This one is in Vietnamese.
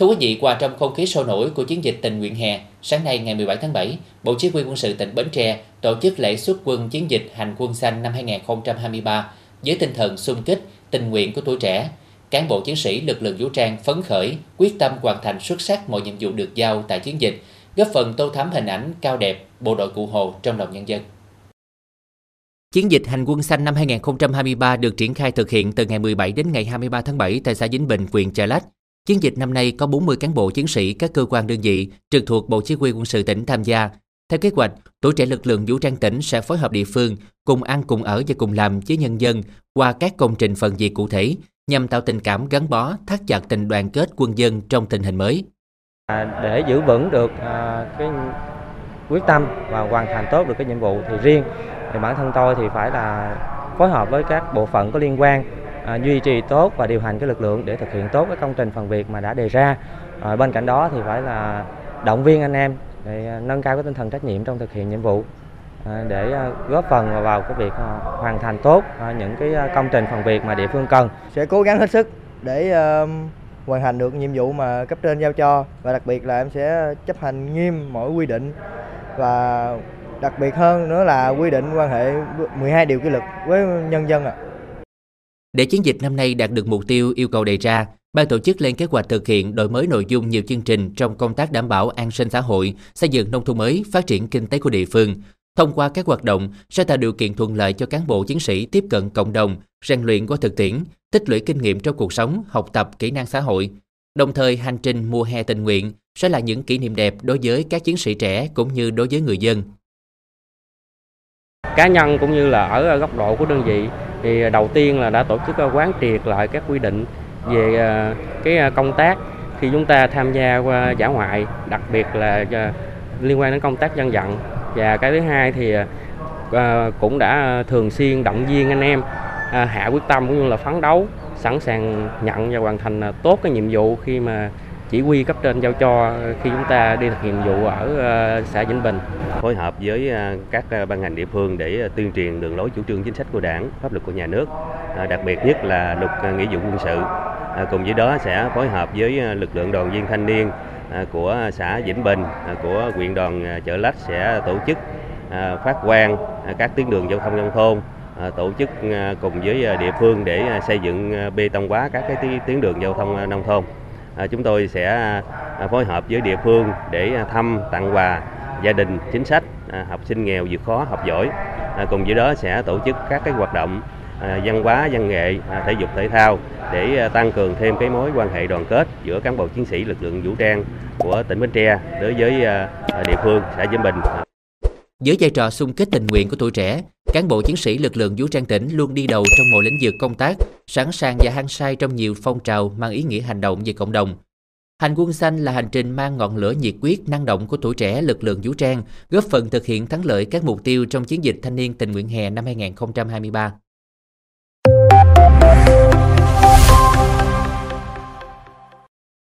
Thưa quý vị, qua trong không khí sôi nổi của chiến dịch tình nguyện hè, sáng nay ngày 17 tháng 7, Bộ Chỉ huy quân sự tỉnh Bến Tre tổ chức lễ xuất quân chiến dịch hành quân xanh năm 2023 với tinh thần xung kích, tình nguyện của tuổi trẻ. Cán bộ chiến sĩ lực lượng vũ trang phấn khởi, quyết tâm hoàn thành xuất sắc mọi nhiệm vụ được giao tại chiến dịch, góp phần tô thắm hình ảnh cao đẹp bộ đội cụ Hồ trong lòng nhân dân. Chiến dịch hành quân xanh năm 2023 được triển khai thực hiện từ ngày 17 đến ngày 23 tháng 7 tại xã Vĩnh Bình, huyện Chợ Lách. Chiến dịch năm nay có 40 cán bộ chiến sĩ các cơ quan đơn vị trực thuộc Bộ Chỉ huy quân sự tỉnh tham gia. Theo kế hoạch, tuổi trẻ lực lượng vũ trang tỉnh sẽ phối hợp địa phương cùng ăn cùng ở và cùng làm với nhân dân qua các công trình phần việc cụ thể nhằm tạo tình cảm gắn bó, thắt chặt tình đoàn kết quân dân trong tình hình mới. À, để giữ vững được à, cái quyết tâm và hoàn thành tốt được cái nhiệm vụ thì riêng thì bản thân tôi thì phải là phối hợp với các bộ phận có liên quan à, duy trì tốt và điều hành cái lực lượng để thực hiện tốt cái công trình phần việc mà đã đề ra. À, bên cạnh đó thì phải là động viên anh em để à, nâng cao cái tinh thần trách nhiệm trong thực hiện nhiệm vụ à, để à, góp phần vào cái việc hoàn thành tốt những cái công trình phần việc mà địa phương cần. Sẽ cố gắng hết sức để hoàn thành được nhiệm vụ mà cấp trên giao cho và đặc biệt là em sẽ chấp hành nghiêm mọi quy định và đặc biệt hơn nữa là quy định quan hệ 12 điều kỷ luật với nhân dân ạ. À. Để chiến dịch năm nay đạt được mục tiêu yêu cầu đề ra, Ban tổ chức lên kế hoạch thực hiện đổi mới nội dung nhiều chương trình trong công tác đảm bảo an sinh xã hội, xây dựng nông thôn mới, phát triển kinh tế của địa phương. Thông qua các hoạt động sẽ tạo điều kiện thuận lợi cho cán bộ chiến sĩ tiếp cận cộng đồng, rèn luyện qua thực tiễn, tích lũy kinh nghiệm trong cuộc sống, học tập kỹ năng xã hội. Đồng thời, hành trình mùa hè tình nguyện sẽ là những kỷ niệm đẹp đối với các chiến sĩ trẻ cũng như đối với người dân. Cá nhân cũng như là ở góc độ của đơn vị thì đầu tiên là đã tổ chức ờ, quán triệt lại các quy định về ờ, cái ờ, công tác khi chúng ta tham gia qua giả ngoại, đặc biệt là liên quan đến công tác dân vận và cái thứ hai thì cũng đã thường xuyên động viên anh em hạ quyết tâm cũng như là phấn đấu, sẵn sàng nhận và hoàn thành tốt cái nhiệm vụ khi mà chỉ huy cấp trên giao cho khi chúng ta đi thực hiện vụ ở ờ, xã Vĩnh Bình. Phối hợp với ờ, các ờ, ban ngành địa phương để tuyên truyền đường lối chủ trương chính sách của đảng, pháp luật của nhà nước, đặc biệt nhất là luật nghĩa vụ quân sự. Cùng với đó sẽ phối hợp với lực lượng đoàn viên thanh niên của xã Vĩnh Bình, của huyện đoàn Chợ Lách sẽ tổ chức phát quang các tuyến đường giao thông nông thôn, tổ chức cùng với địa phương để xây dựng bê tông hóa các cái tuyến đường giao thông nông thôn. À, chúng tôi sẽ à, phối hợp với địa phương để à, thăm tặng quà gia đình chính sách học sinh nghèo vượt khó học giỏi. Cùng với đó sẽ tổ chức các cái hoạt động văn hóa văn nghệ thể dục thể thao để tăng cường thêm cái mối quan hệ đoàn kết giữa cán bộ chiến sĩ lực lượng vũ trang của tỉnh Bến Tre đối với địa phương xã Vĩnh Bình. Với vai trò xung kích tình nguyện của tuổi trẻ, cán bộ chiến sĩ lực lượng vũ trang tỉnh luôn đi đầu trong mọi lĩnh vực công tác, sẵn sàng và hăng say trong nhiều phong trào mang ý nghĩa hành động về cộng đồng. Hành quân xanh là hành trình mang ngọn lửa nhiệt quyết, năng động của tuổi trẻ lực lượng vũ trang, góp phần thực hiện thắng lợi các mục tiêu trong chiến dịch thanh niên tình nguyện hè năm 2023.